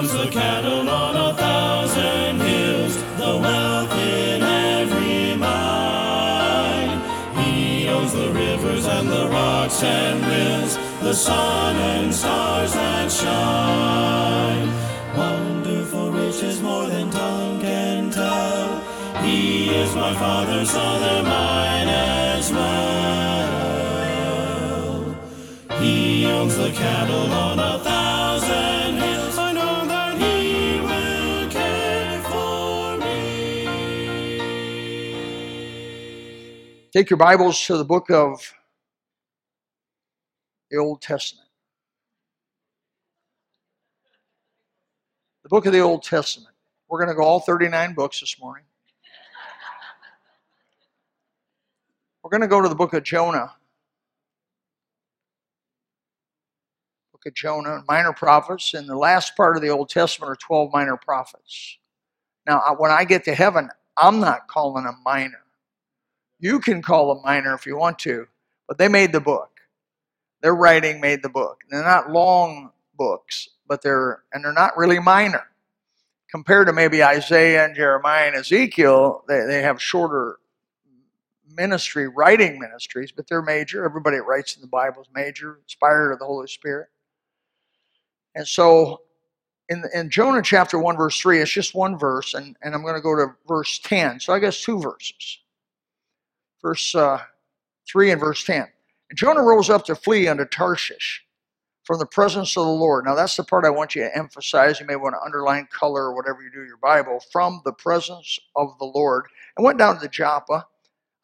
owns the cattle on a thousand hills, the wealth in every mine. He owns the rivers and the rocks and rills, the sun and stars that shine. Wonderful riches more than tongue can tell. He is my father's other mine as well. He owns the cattle on a thousand Take your Bibles to the book of the Old Testament. The book of the Old Testament. We're going to go all 39 books this morning. We're going to go to the book of Jonah. Book of Jonah, minor prophets. In the last part of the Old Testament are 12 minor prophets. Now, when I get to heaven, I'm not calling them minor. You can call them minor if you want to, but they made the book. Their writing made the book. They're not long books, but they're and they're not really minor. Compared to maybe Isaiah and Jeremiah and Ezekiel, they, they have shorter ministry, writing ministries, but they're major. Everybody that writes in the Bible is major, inspired of the Holy Spirit. And so in, in Jonah chapter 1, verse 3, it's just one verse, and, and I'm going to go to verse 10. So I guess two verses verse uh, 3 and verse 10. And Jonah rose up to flee unto Tarshish from the presence of the Lord. Now, that's the part I want you to emphasize. You may want to underline color or whatever you do in your Bible. From the presence of the Lord. And went down to Joppa.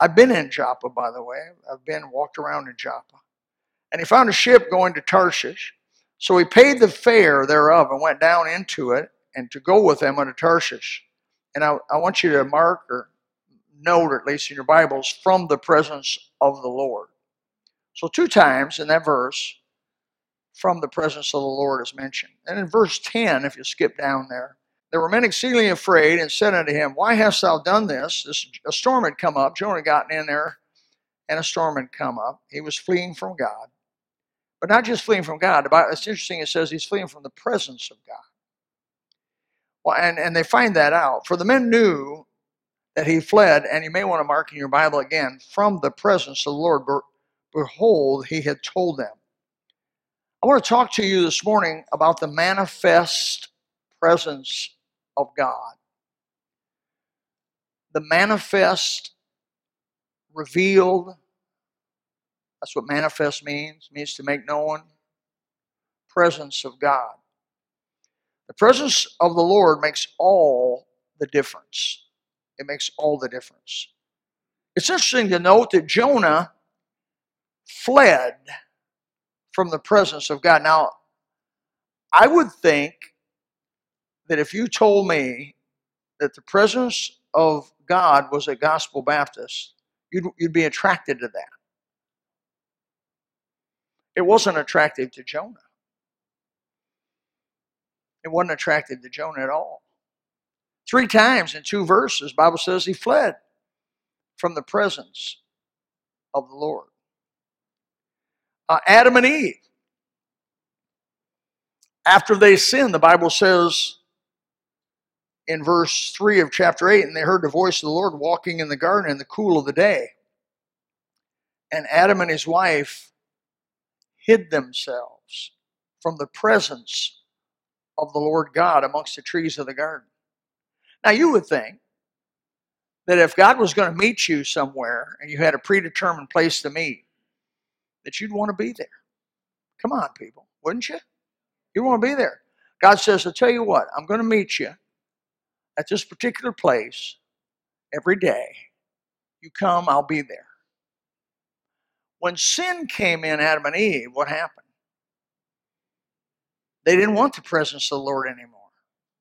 I've been in Joppa, by the way. I've been walked around in Joppa. And he found a ship going to Tarshish. So he paid the fare thereof and went down into it and to go with them unto Tarshish. And I, I want you to mark or note, at least in your Bibles, from the presence of the Lord. So, two times in that verse, from the presence of the Lord is mentioned. And in verse 10, if you skip down there, there were men exceedingly afraid and said unto him, Why hast thou done this? this a storm had come up. Jonah had gotten in there, and a storm had come up. He was fleeing from God. But not just fleeing from God. It's interesting, it says he's fleeing from the presence of God. Well, and, and they find that out. For the men knew that he fled, and you may want to mark in your Bible again, from the presence of the Lord. Behold, he had told them. I want to talk to you this morning about the manifest presence of God. The manifest, revealed, that's what manifest means, means to make known, presence of God. The presence of the Lord makes all the difference. It makes all the difference. It's interesting to note that Jonah fled from the presence of God. Now, I would think that if you told me that the presence of God was a gospel Baptist, you'd, you'd be attracted to that. It wasn't attractive to Jonah. It wasn't attractive to Jonah at all. Three times in two verses, Bible says he fled from the presence of the Lord. Uh, Adam and Eve, after they sinned, the Bible says in verse 3 of chapter 8, and they heard the voice of the Lord walking in the garden in the cool of the day. And Adam and his wife hid themselves from the presence of the Lord God amongst the trees of the garden. Now, you would think that if God was going to meet you somewhere and you had a predetermined place to meet, that you'd want to be there. Come on, people, wouldn't you? You want to be there. God says, I'll tell you what, I'm going to meet you at this particular place every day. You come, I'll be there. When sin came in Adam and Eve, what happened? They didn't want the presence of the Lord anymore.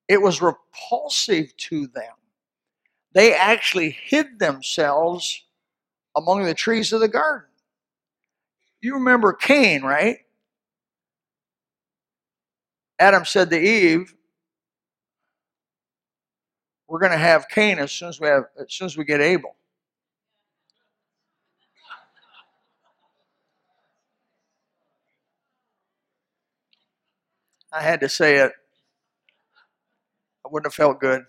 It was repulsive to them. They actually hid themselves among the trees of the garden. You remember Cain, right? Adam said to Eve, "We're going to have Cain as soon as we have, as soon as we get Abel." I had to say it. I wouldn't have felt good.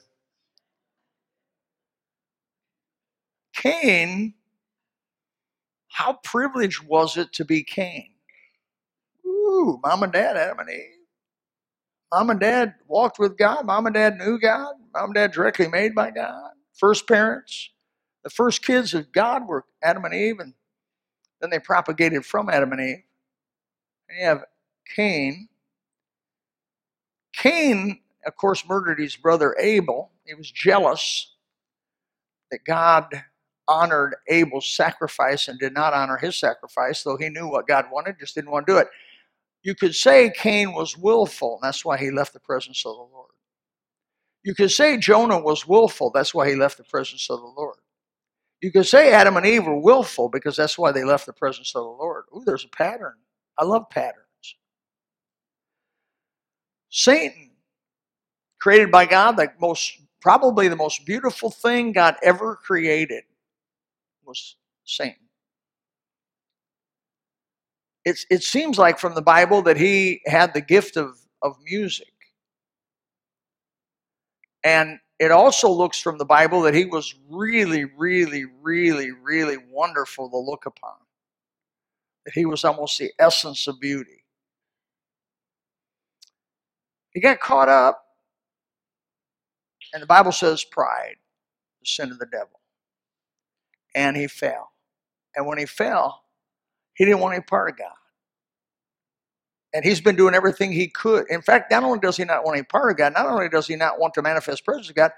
Cain, how privileged was it to be Cain? Ooh, mom and dad, Adam and Eve. Mom and dad walked with God. Mom and dad knew God. Mom and dad directly made by God. First parents. The first kids of God were Adam and Eve, and then they propagated from Adam and Eve. And you have Cain. Cain, of course, murdered his brother Abel. He was jealous that God honored Abel's sacrifice and did not honor his sacrifice, though he knew what God wanted, just didn't want to do it. You could say Cain was willful, that's why he left the presence of the Lord. You could say Jonah was willful, that's why he left the presence of the Lord. You could say Adam and Eve were willful because that's why they left the presence of the Lord. Ooh, there's a pattern. I love patterns. Satan, created by God, the most probably the most beautiful thing God ever created was Satan. It's, it seems like from the Bible that he had the gift of, of music. And it also looks from the Bible that he was really, really, really, really wonderful to look upon. That he was almost the essence of beauty. He got caught up, and the Bible says pride, the sin of the devil. And he fell. And when he fell, he didn't want any part of God. And he's been doing everything he could. In fact, not only does he not want any part of God, not only does he not want to manifest presence of God,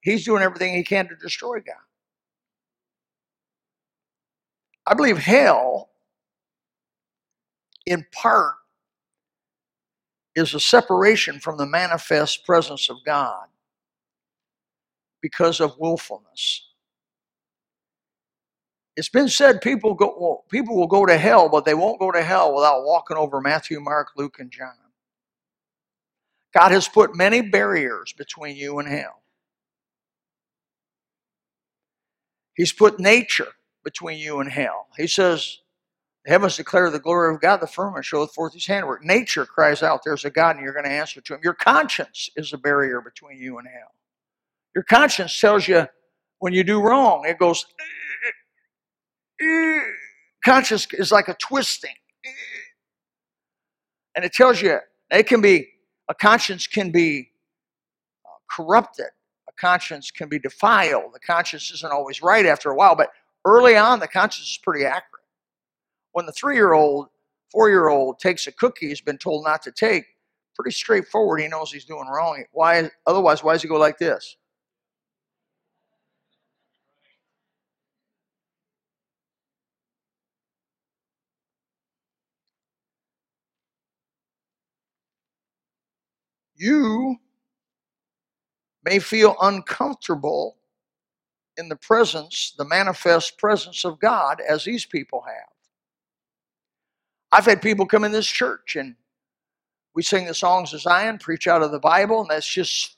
he's doing everything he can to destroy God. I believe hell, in part, is a separation from the manifest presence of God because of willfulness. It's been said people go well, people will go to hell, but they won't go to hell without walking over Matthew, Mark, Luke, and John. God has put many barriers between you and hell. He's put nature between you and hell. He says, The heavens declare the glory of God, the firmament showeth forth his handiwork. Nature cries out, There's a God, and you're going to answer to him. Your conscience is a barrier between you and hell. Your conscience tells you when you do wrong, it goes, conscience is like a twisting. And it tells you it can be, a conscience can be uh, corrupted. A conscience can be defiled. The conscience isn't always right after a while, but early on, the conscience is pretty accurate. When the three year old, four year old takes a cookie he's been told not to take, pretty straightforward. He knows he's doing wrong. Why? Otherwise, why does he go like this? You may feel uncomfortable in the presence, the manifest presence of God, as these people have. I've had people come in this church and we sing the songs of Zion, preach out of the Bible, and that's just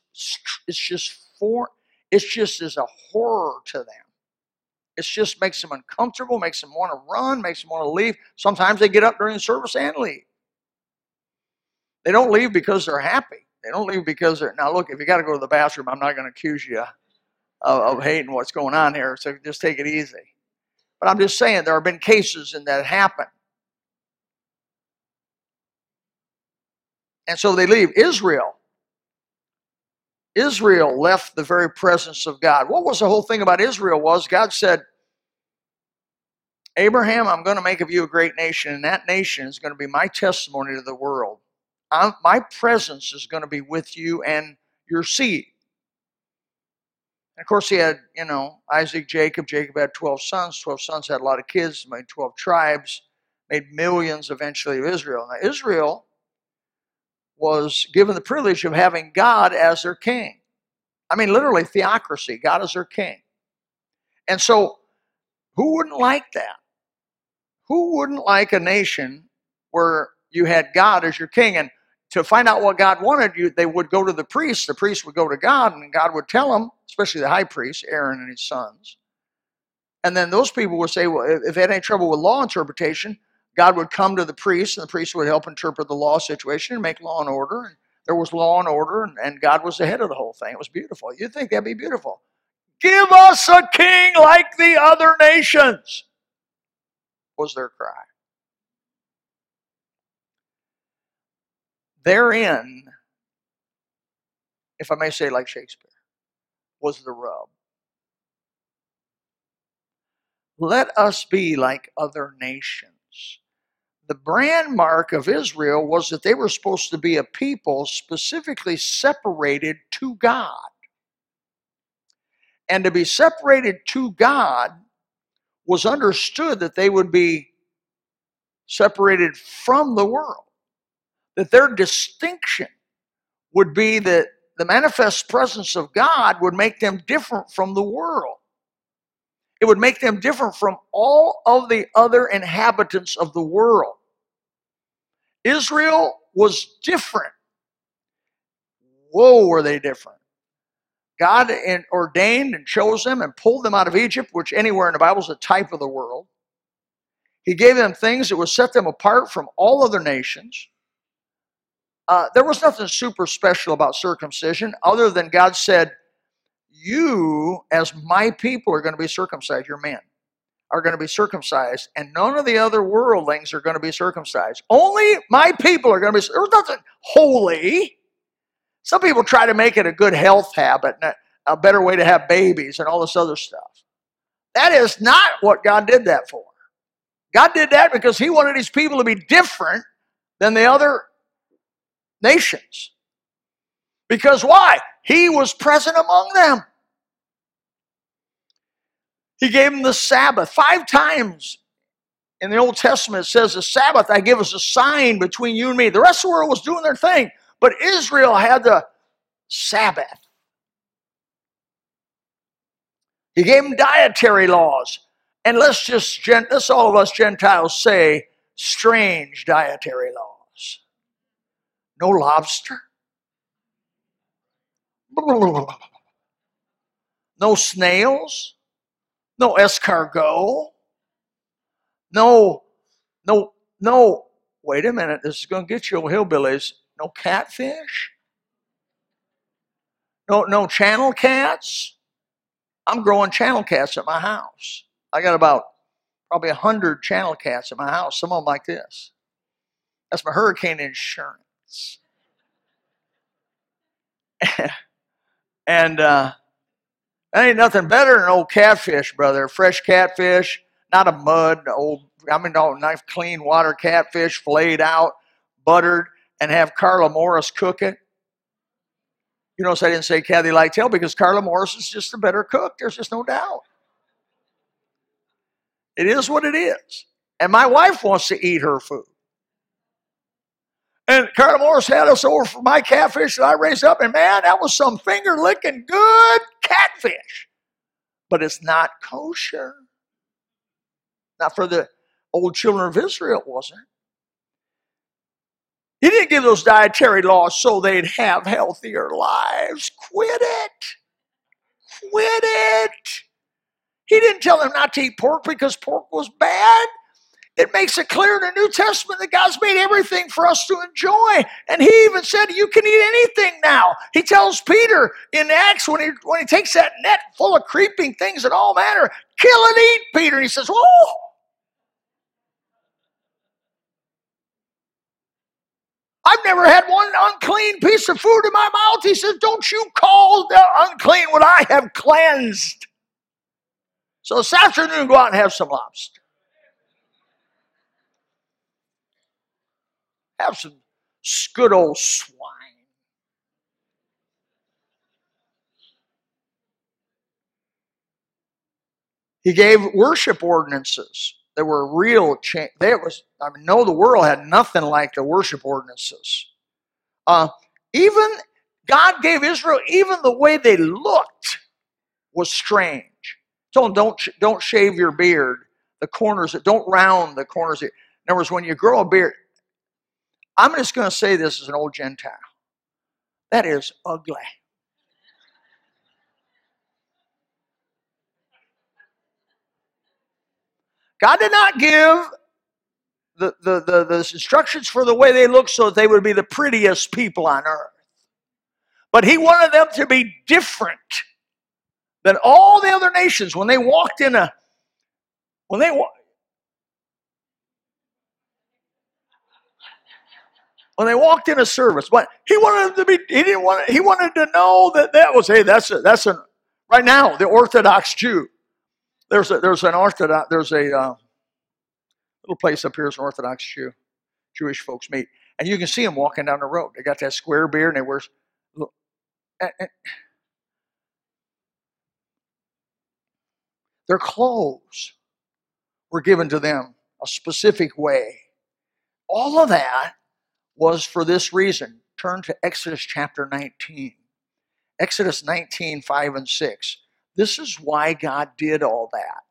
it's just for it's just as a horror to them. It just makes them uncomfortable, makes them want to run, makes them want to leave. Sometimes they get up during the service and leave. They don't leave because they're happy. They don't leave because they're now. Look, if you got to go to the bathroom, I'm not going to accuse you of, of hating what's going on here. So just take it easy. But I'm just saying there have been cases in that happen. And so they leave. Israel. Israel left the very presence of God. What was the whole thing about Israel was God said, Abraham, I'm going to make of you a great nation, and that nation is going to be my testimony to the world. I'm, my presence is going to be with you and your seed. And of course, he had, you know, Isaac, Jacob. Jacob had 12 sons. 12 sons had a lot of kids, made 12 tribes, made millions eventually of Israel. Now, Israel was given the privilege of having God as their king. I mean, literally, theocracy. God is their king. And so, who wouldn't like that? Who wouldn't like a nation where you had God as your king? And to find out what God wanted, you they would go to the priest. The priest would go to God, and God would tell them, especially the high priest, Aaron and his sons. And then those people would say, well, if they had any trouble with law interpretation, God would come to the priest, and the priest would help interpret the law situation and make law and order. And there was law and order, and, and God was the head of the whole thing. It was beautiful. You'd think that'd be beautiful. Give us a king like the other nations, was their cry. Therein, if I may say like Shakespeare, was the rub. Let us be like other nations. The brand mark of Israel was that they were supposed to be a people specifically separated to God. And to be separated to God was understood that they would be separated from the world, that their distinction would be that the manifest presence of God would make them different from the world. It would make them different from all of the other inhabitants of the world. Israel was different. Whoa, were they different. God ordained and chose them and pulled them out of Egypt, which anywhere in the Bible is a type of the world. He gave them things that would set them apart from all other nations. Uh, there was nothing super special about circumcision other than God said, You, as my people, are going to be circumcised, your men are going to be circumcised, and none of the other worldlings are going to be circumcised. Only my people are going to be. There's nothing holy. Some people try to make it a good health habit, a better way to have babies, and all this other stuff. That is not what God did that for. God did that because He wanted His people to be different than the other nations. Because why? He was present among them. He gave them the Sabbath. Five times in the Old Testament it says, The Sabbath I give us a sign between you and me. The rest of the world was doing their thing, but Israel had the Sabbath. He gave them dietary laws. And let's just, let's all of us Gentiles say, strange dietary laws. No lobster. No snails no escargot, no, no, no. Wait a minute, this is going to get you hillbillies. No catfish, no, no channel cats. I'm growing channel cats at my house. I got about probably a hundred channel cats at my house. Some of them like this. That's my hurricane insurance. and uh, that ain't nothing better than old catfish, brother. Fresh catfish, not a mud, old, I mean, no, nice clean water catfish, filleted out, buttered, and have Carla Morris cook it. You notice I didn't say Kathy Lightail because Carla Morris is just a better cook. There's just no doubt. It is what it is. And my wife wants to eat her food. And Carla Morris had us over for my catfish that I raised up, and man, that was some finger licking good catfish. But it's not kosher. Not for the old children of Israel, it wasn't. He didn't give those dietary laws so they'd have healthier lives. Quit it. Quit it. He didn't tell them not to eat pork because pork was bad. It makes it clear in the New Testament that God's made everything for us to enjoy. And he even said, You can eat anything now. He tells Peter in Acts when he, when he takes that net full of creeping things and all manner, kill and eat, Peter. And he says, Whoa! I've never had one unclean piece of food in my mouth. He says, Don't you call the unclean what I have cleansed. So this afternoon, go out and have some lobster. Have some good old swine. He gave worship ordinances. There were real change. There was, I mean, no, the world had nothing like the worship ordinances. Uh, even God gave Israel, even the way they looked was strange. Told them, don't, don't shave your beard, the corners, that don't round the corners. In other words, when you grow a beard, I'm just going to say this as an old Gentile. That is ugly. God did not give the, the, the, the, instructions for the way they look so that they would be the prettiest people on earth. But he wanted them to be different than all the other nations when they walked in a when they when they walked in a service. But he wanted to be. He didn't want. He wanted to know that that was hey. That's a, that's a right now the Orthodox Jew. There's a there's an Orthodox there's a uh, little place up here is an Orthodox Jew. Jewish folks meet, and you can see them walking down the road. They got that square beard and they wear. Their clothes were given to them a specific way. All of that was for this reason. Turn to Exodus chapter 19. Exodus 19, 5 and 6. This is why God did all that.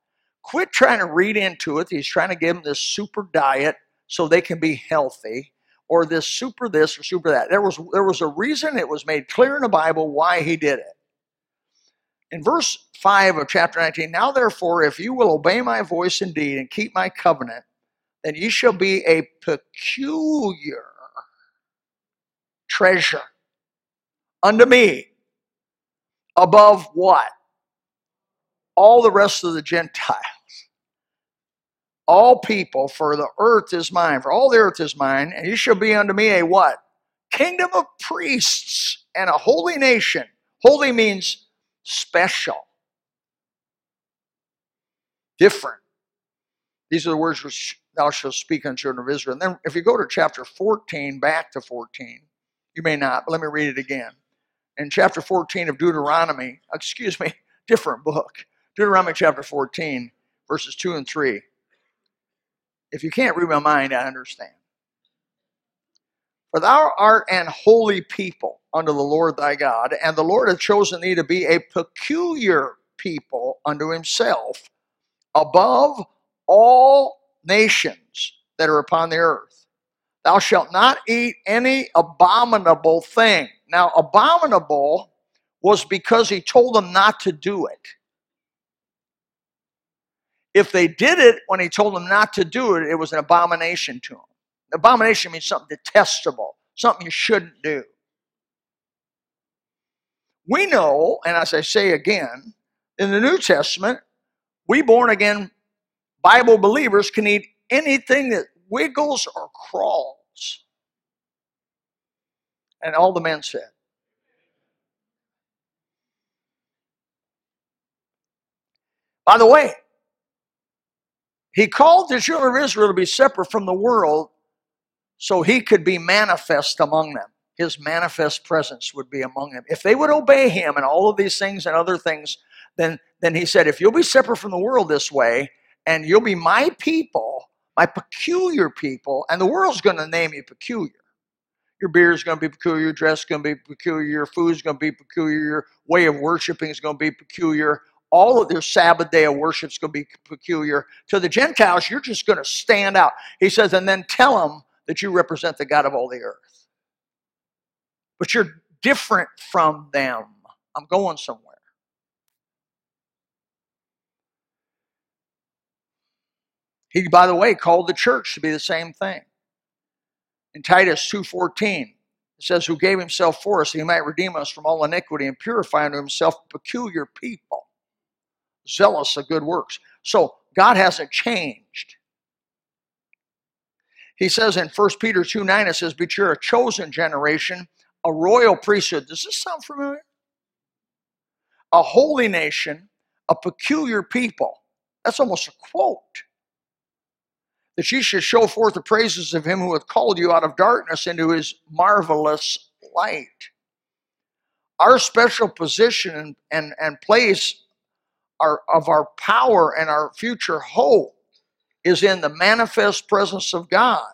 Quit trying to read into it. He's trying to give them this super diet so they can be healthy, or this super this or super that. There was there was a reason it was made clear in the Bible why he did it. In verse 5 of chapter 19, now therefore, if you will obey my voice indeed and keep my covenant, then ye shall be a peculiar treasure unto me above what? All the rest of the Gentiles. All people, for the earth is mine, for all the earth is mine, and you shall be unto me a what? Kingdom of priests and a holy nation. Holy means special, different. These are the words which thou shalt speak unto children of Israel. And then if you go to chapter 14, back to 14, you may not, but let me read it again. In chapter 14 of Deuteronomy, excuse me, different book, Deuteronomy chapter 14, verses 2 and 3. If you can't read my mind, I understand. For thou art an holy people unto the Lord thy God, and the Lord hath chosen thee to be a peculiar people unto himself above all nations that are upon the earth. Thou shalt not eat any abominable thing. Now, abominable was because he told them not to do it. If they did it when he told them not to do it, it was an abomination to them. Abomination means something detestable, something you shouldn't do. We know, and as I say again, in the New Testament, we born again Bible believers can eat anything that wiggles or crawls. And all the men said. By the way, he called the children of Israel to be separate from the world so he could be manifest among them. His manifest presence would be among them. If they would obey him and all of these things and other things, then, then he said, if you'll be separate from the world this way, and you'll be my people, my peculiar people, and the world's going to name you peculiar. Your beer is going to be peculiar, your dress is going to be peculiar, your food is going to be peculiar, your way of worshiping is going to be peculiar. All of their Sabbath day of worship is going to be peculiar. To the Gentiles, you're just going to stand out. He says, and then tell them that you represent the God of all the earth. But you're different from them. I'm going somewhere. He, by the way, called the church to be the same thing. In Titus 2.14, it says, who gave himself for us that he might redeem us from all iniquity and purify unto himself peculiar people, zealous of good works. So God hasn't changed. He says in 1 Peter 2 9, it says, But you're a chosen generation, a royal priesthood. Does this sound familiar? A holy nation, a peculiar people. That's almost a quote. That ye should show forth the praises of him who hath called you out of darkness into his marvelous light. Our special position and, and, and place our, of our power and our future hope is in the manifest presence of God.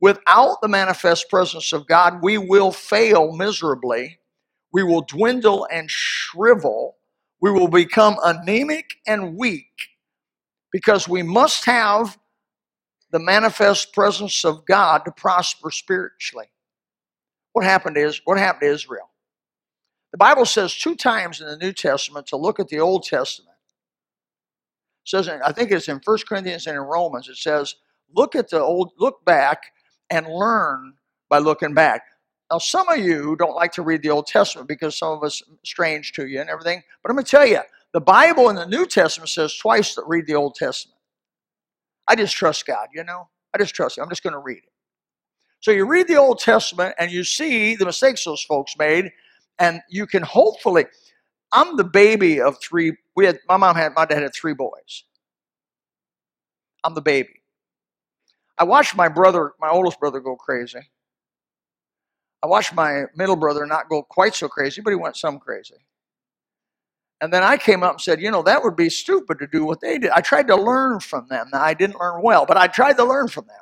Without the manifest presence of God, we will fail miserably. We will dwindle and shrivel. We will become anemic and weak because we must have the manifest presence of God to prosper spiritually. What happened is what happened to Israel? The Bible says two times in the New Testament to look at the Old Testament. It says I think it's in 1 Corinthians and in Romans, it says, look at the old look back and learn by looking back. Now, some of you don't like to read the Old Testament because some of us strange to you and everything. But I'm going to tell you, the Bible in the New Testament says twice that read the Old Testament. I just trust God, you know? I just trust Him. I'm just going to read it. So you read the Old Testament and you see the mistakes those folks made, and you can hopefully. I'm the baby of three. We had my mom had my dad had three boys. I'm the baby. I watched my brother, my oldest brother, go crazy. I watched my middle brother not go quite so crazy, but he went some crazy. And then I came up and said, you know, that would be stupid to do what they did. I tried to learn from them. Now, I didn't learn well, but I tried to learn from them.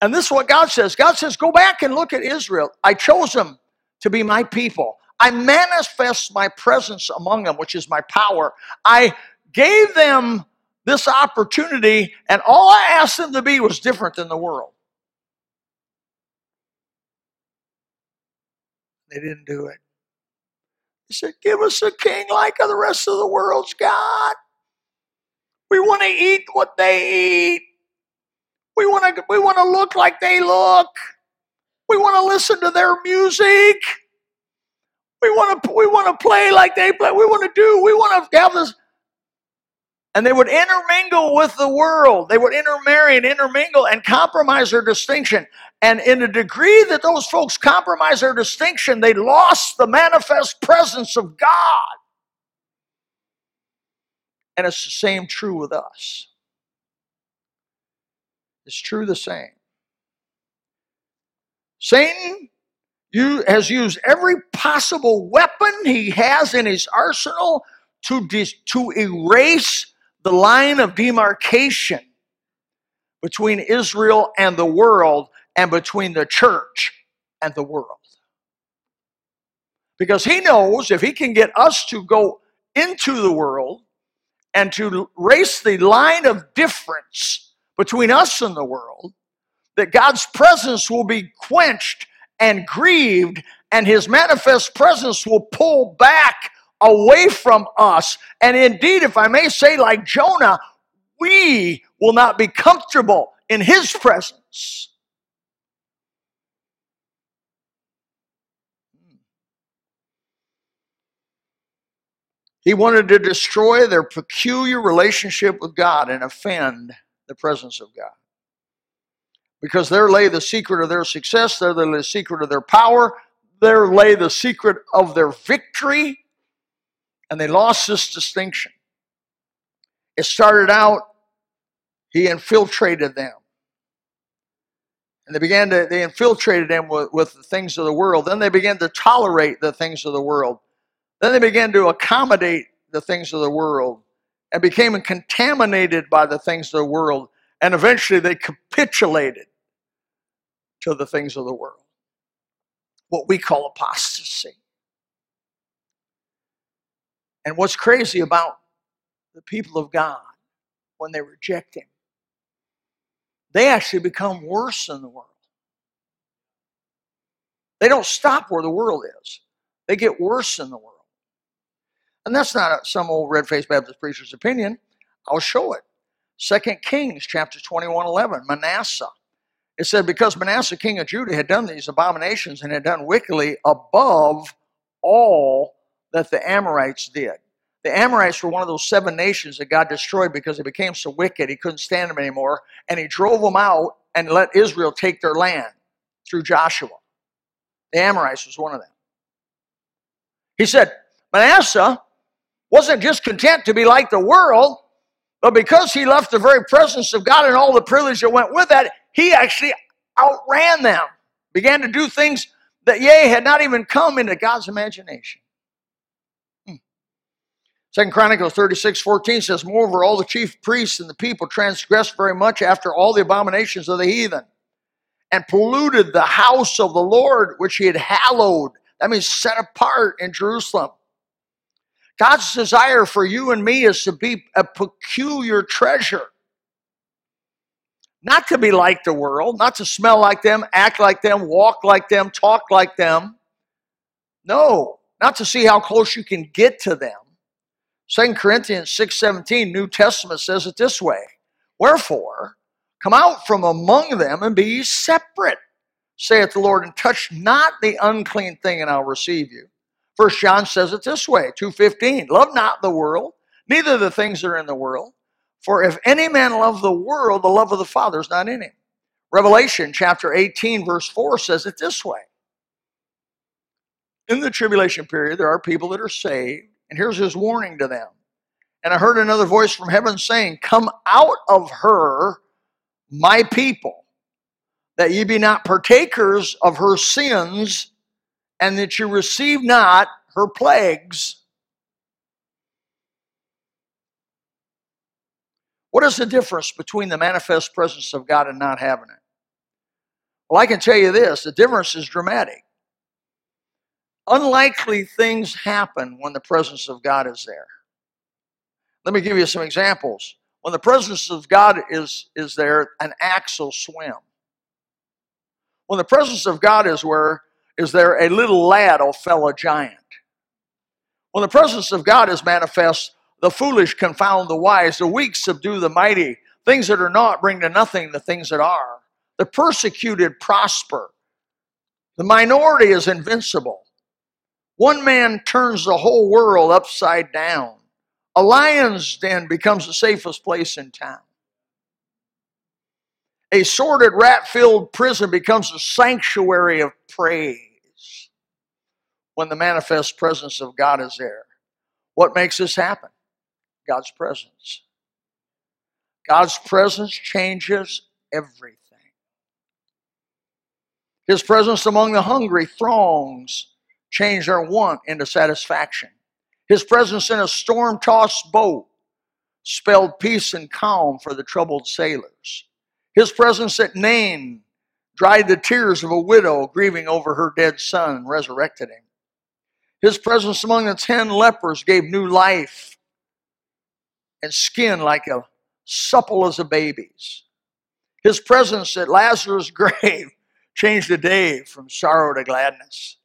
And this is what God says God says, go back and look at Israel. I chose them to be my people. I manifest my presence among them, which is my power. I gave them this opportunity, and all I asked them to be was different than the world. They didn't do it. Said, Give us a king like the rest of the world's God. We want to eat what they eat. We want to we want to look like they look. We want to listen to their music. We want to we want to play like they play. We want to do. We want to have this. And they would intermingle with the world. They would intermarry and intermingle and compromise their distinction. And in a degree that those folks compromised their distinction, they lost the manifest presence of God. And it's the same true with us. It's true the same. Satan you, has used every possible weapon he has in his arsenal to, dis, to erase the line of demarcation between Israel and the world and between the church and the world. Because he knows if he can get us to go into the world and to race the line of difference between us and the world, that God's presence will be quenched and grieved, and his manifest presence will pull back away from us. And indeed, if I may say, like Jonah, we will not be comfortable in his presence. He wanted to destroy their peculiar relationship with God and offend the presence of God. Because there lay the secret of their success, there lay the secret of their power, there lay the secret of their victory, and they lost this distinction. It started out, he infiltrated them. And they began to, they infiltrated them with, with the things of the world. Then they began to tolerate the things of the world. Then they began to accommodate the things of the world and became contaminated by the things of the world. And eventually they capitulated to the things of the world. What we call apostasy. And what's crazy about the people of God when they reject Him, they actually become worse than the world. They don't stop where the world is, they get worse than the world. And that's not some old red faced Baptist preacher's opinion. I'll show it. Second Kings chapter 21 11, Manasseh. It said, Because Manasseh, king of Judah, had done these abominations and had done wickedly above all that the Amorites did. The Amorites were one of those seven nations that God destroyed because they became so wicked he couldn't stand them anymore. And he drove them out and let Israel take their land through Joshua. The Amorites was one of them. He said, Manasseh wasn't just content to be like the world, but because he left the very presence of God and all the privilege that went with that, he actually outran them, began to do things that, yea, had not even come into God's imagination. Hmm. Second Chronicles 36, 14 says, Moreover, all the chief priests and the people transgressed very much after all the abominations of the heathen and polluted the house of the Lord, which he had hallowed. That means set apart in Jerusalem. God's desire for you and me is to be a peculiar treasure. Not to be like the world, not to smell like them, act like them, walk like them, talk like them. No, not to see how close you can get to them. 2 Corinthians 6:17 New Testament says it this way. Wherefore, come out from among them and be separate, saith the Lord, and touch not the unclean thing, and I'll receive you. First John says it this way, 2.15, love not the world, neither the things that are in the world. For if any man love the world, the love of the Father is not in him. Revelation chapter 18, verse 4 says it this way. In the tribulation period, there are people that are saved, and here's his warning to them. And I heard another voice from heaven saying, Come out of her, my people, that ye be not partakers of her sins, and that you receive not her plagues. What is the difference between the manifest presence of God and not having it? Well, I can tell you this the difference is dramatic. Unlikely things happen when the presence of God is there. Let me give you some examples. When the presence of God is, is there, an axe will swim. When the presence of God is where is there, a little lad or fellow giant. When the presence of God is manifest, the foolish confound the wise, the weak subdue the mighty. Things that are not bring to nothing the things that are. The persecuted prosper. The minority is invincible. One man turns the whole world upside down. A lion's den becomes the safest place in town. A sordid, rat filled prison becomes a sanctuary of praise when the manifest presence of God is there. What makes this happen? God's presence. God's presence changes everything. His presence among the hungry throngs change their want into satisfaction. His presence in a storm tossed boat spelled peace and calm for the troubled sailors. His presence at Nain dried the tears of a widow grieving over her dead son and resurrected him. His presence among the ten lepers gave new life and skin like a supple as a baby's. His presence at Lazarus' grave changed the day from sorrow to gladness.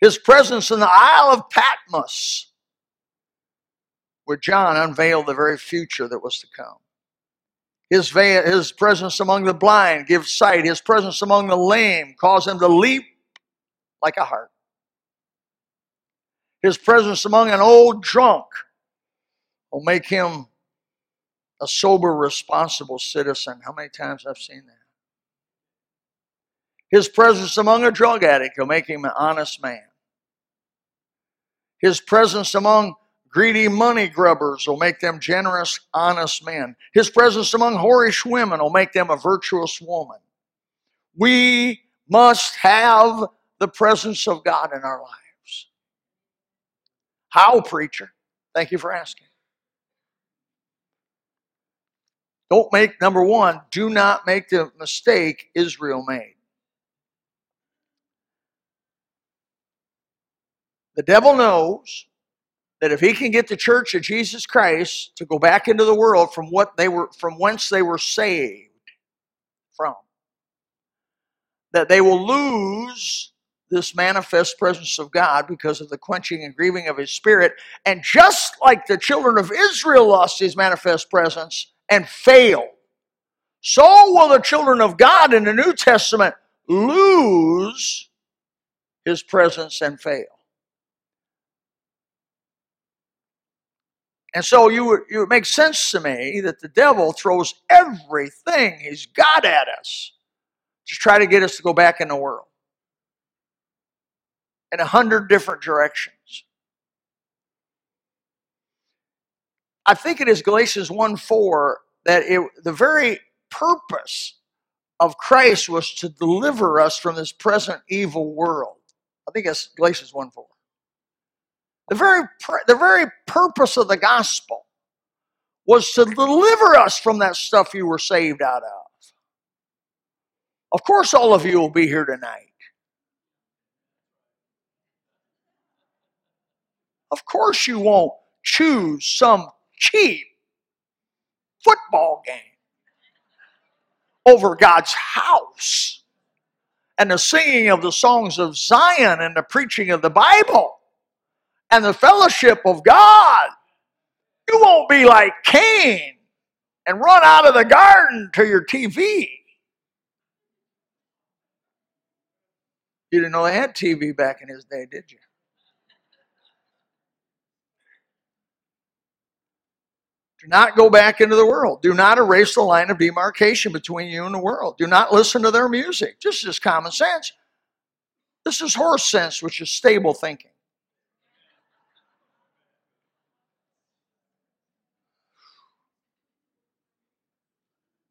His presence in the Isle of Patmos where John unveiled the very future that was to come. His, his presence among the blind gives sight. His presence among the lame causes them to leap like a hart. His presence among an old drunk will make him a sober, responsible citizen. How many times I've seen that? His presence among a drug addict will make him an honest man. His presence among Greedy money grubbers will make them generous, honest men. His presence among whorish women will make them a virtuous woman. We must have the presence of God in our lives. How, preacher? Thank you for asking. Don't make, number one, do not make the mistake Israel made. The devil knows that if he can get the church of Jesus Christ to go back into the world from what they were from whence they were saved from that they will lose this manifest presence of God because of the quenching and grieving of his spirit. And just like the children of Israel lost his manifest presence and failed so will the children of God in the New Testament lose his presence and fail. And so you would, it make sense to me that the devil throws everything he's got at us to try to get us to go back in the world in a hundred different directions. I think it is Galatians 1 4 that it, the very purpose of Christ was to deliver us from this present evil world. I think it's Galatians 1 4. The very, the very purpose of the gospel was to deliver us from that stuff you were saved out of. Of course, all of you will be here tonight. Of course, you won't choose some cheap football game over God's house and the singing of the songs of Zion and the preaching of the Bible and the fellowship of God. You won't be like Cain and run out of the garden to your TV. You didn't know they had TV back in his day, did you? Not go back into the world. Do not erase the line of demarcation between you and the world. Do not listen to their music. This is common sense. This is horse sense, which is stable thinking.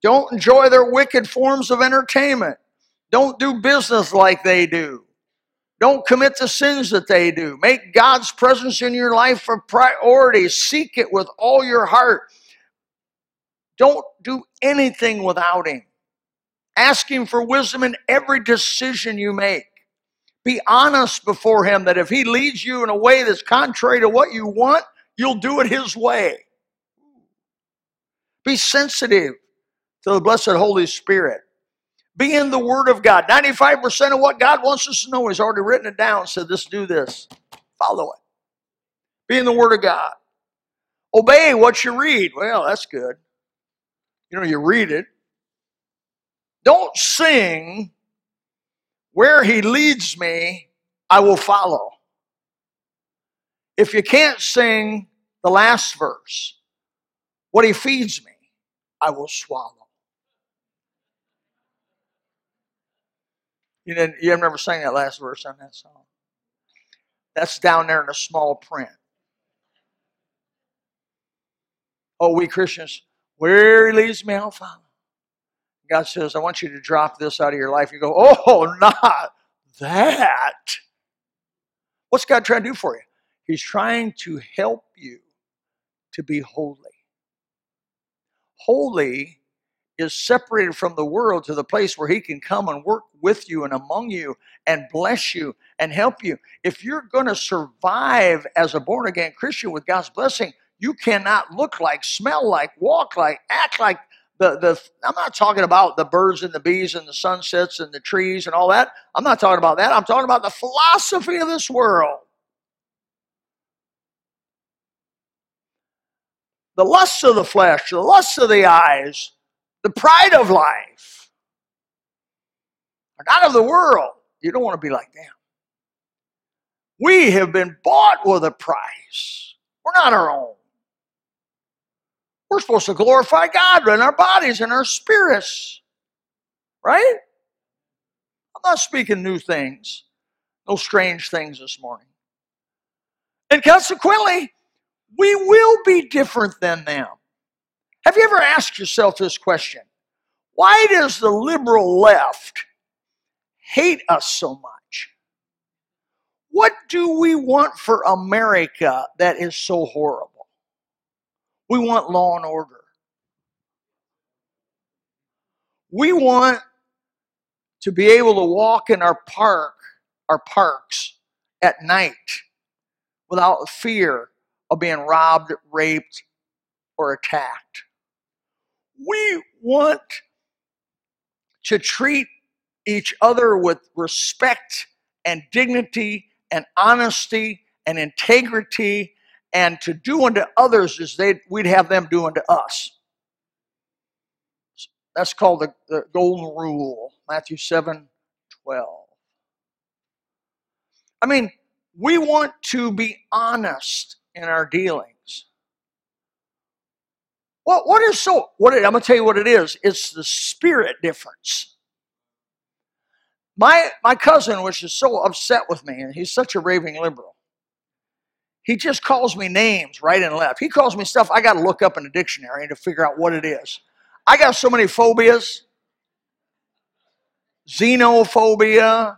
Don't enjoy their wicked forms of entertainment. Don't do business like they do. Don't commit the sins that they do. Make God's presence in your life a priority. Seek it with all your heart. Don't do anything without Him. Ask Him for wisdom in every decision you make. Be honest before Him that if He leads you in a way that's contrary to what you want, you'll do it His way. Be sensitive to the blessed Holy Spirit. Be in the Word of God. 95% of what God wants us to know, is already written it down, said this, do this. Follow it. Be in the Word of God. Obey what you read. Well, that's good. You know, you read it. Don't sing, where He leads me, I will follow. If you can't sing the last verse, what He feeds me, I will swallow. You didn't, you have never sang that last verse on that song. That's down there in the small print. Oh, we Christians, where he leads me, I'll follow. God says, I want you to drop this out of your life. You go, oh, not that. What's God trying to do for you? He's trying to help you to be holy. Holy is separated from the world to the place where he can come and work with you and among you and bless you and help you. If you're going to survive as a born again Christian with God's blessing, you cannot look like, smell like, walk like, act like the, the I'm not talking about the birds and the bees and the sunsets and the trees and all that. I'm not talking about that. I'm talking about the philosophy of this world. The lusts of the flesh, the lusts of the eyes, the pride of life are not of the world. You don't want to be like them. We have been bought with a price. We're not our own. We're supposed to glorify God in our bodies and our spirits. Right? I'm not speaking new things, no strange things this morning. And consequently, we will be different than them. Have you ever asked yourself this question? Why does the liberal left hate us so much? What do we want for America that is so horrible? We want law and order. We want to be able to walk in our park, our parks at night without fear of being robbed, raped, or attacked. We want to treat each other with respect and dignity and honesty and integrity and to do unto others as they we'd have them do unto us. That's called the, the golden rule, Matthew 7 12. I mean, we want to be honest in our dealing. What, what is so, what it, I'm going to tell you what it is. It's the spirit difference. My, my cousin, which is so upset with me, and he's such a raving liberal, he just calls me names right and left. He calls me stuff I got to look up in a dictionary to figure out what it is. I got so many phobias. Xenophobia.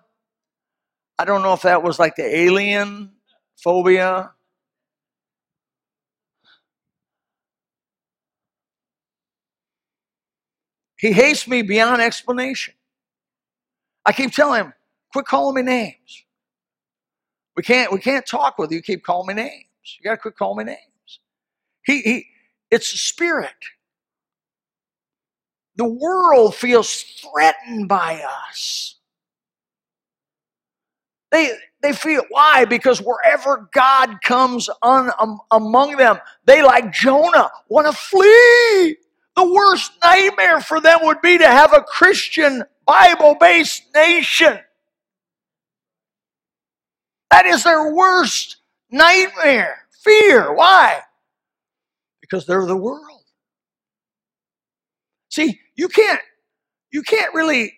I don't know if that was like the alien phobia. He hates me beyond explanation. I keep telling him, quit calling me names. We can't, we can't talk with you, keep calling me names. You gotta quit calling me names. He, he it's the spirit. The world feels threatened by us. They, they feel why? Because wherever God comes on, um, among them, they like Jonah want to flee. The worst nightmare for them would be to have a Christian, Bible based nation That is their worst nightmare. Fear. Why? Because they're the world. See, you can't you can't really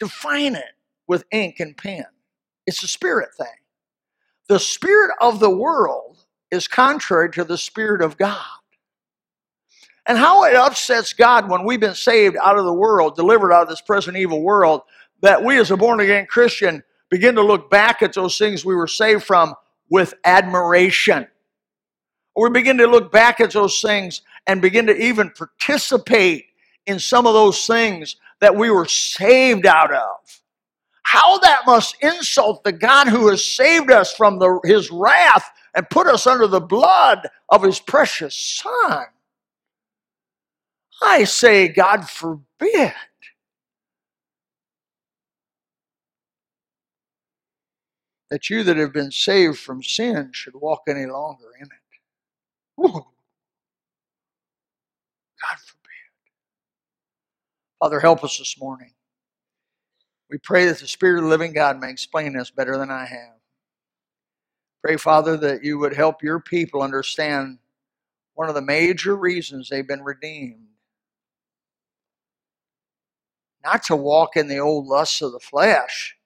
define it with ink and pen. It's a spirit thing. The spirit of the world is contrary to the spirit of God. And how it upsets God when we've been saved out of the world, delivered out of this present evil world, that we as a born again Christian begin to look back at those things we were saved from with admiration. Or we begin to look back at those things and begin to even participate in some of those things that we were saved out of. How that must insult the God who has saved us from the, his wrath and put us under the blood of his precious Son. I say, God forbid. That you that have been saved from sin should walk any longer in it. Ooh. God forbid. Father, help us this morning. We pray that the Spirit of the living God may explain this better than I have. Pray, Father, that you would help your people understand one of the major reasons they've been redeemed. Not to walk in the old lusts of the flesh,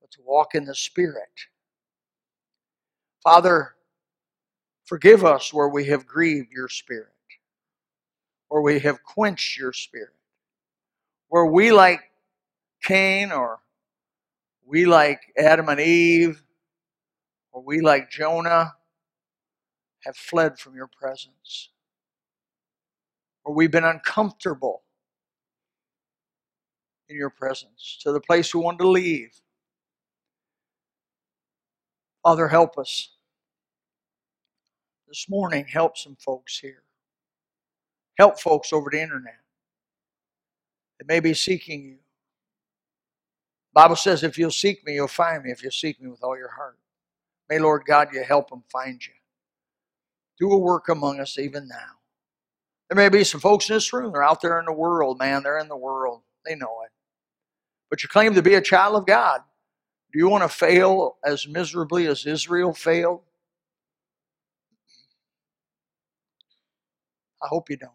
but to walk in the Spirit. Father, forgive us where we have grieved your Spirit, where we have quenched your Spirit, where we, like Cain, or we like Adam and Eve, or we like Jonah, have fled from your presence. Or we've been uncomfortable in your presence to the place we wanted to leave. Father, help us. This morning, help some folks here. Help folks over the internet that may be seeking you. Bible says, if you'll seek me, you'll find me if you seek me with all your heart. May Lord God, you help them find you. Do a work among us even now. There may be some folks in this room, they're out there in the world, man. They're in the world. They know it. But you claim to be a child of God. Do you want to fail as miserably as Israel failed? I hope you don't.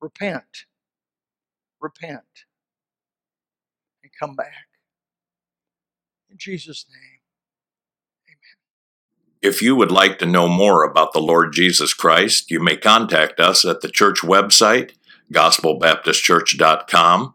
Repent. Repent and come back. In Jesus' name. Amen. If you would like to know more about the Lord Jesus Christ, you may contact us at the church website, gospelbaptistchurch.com,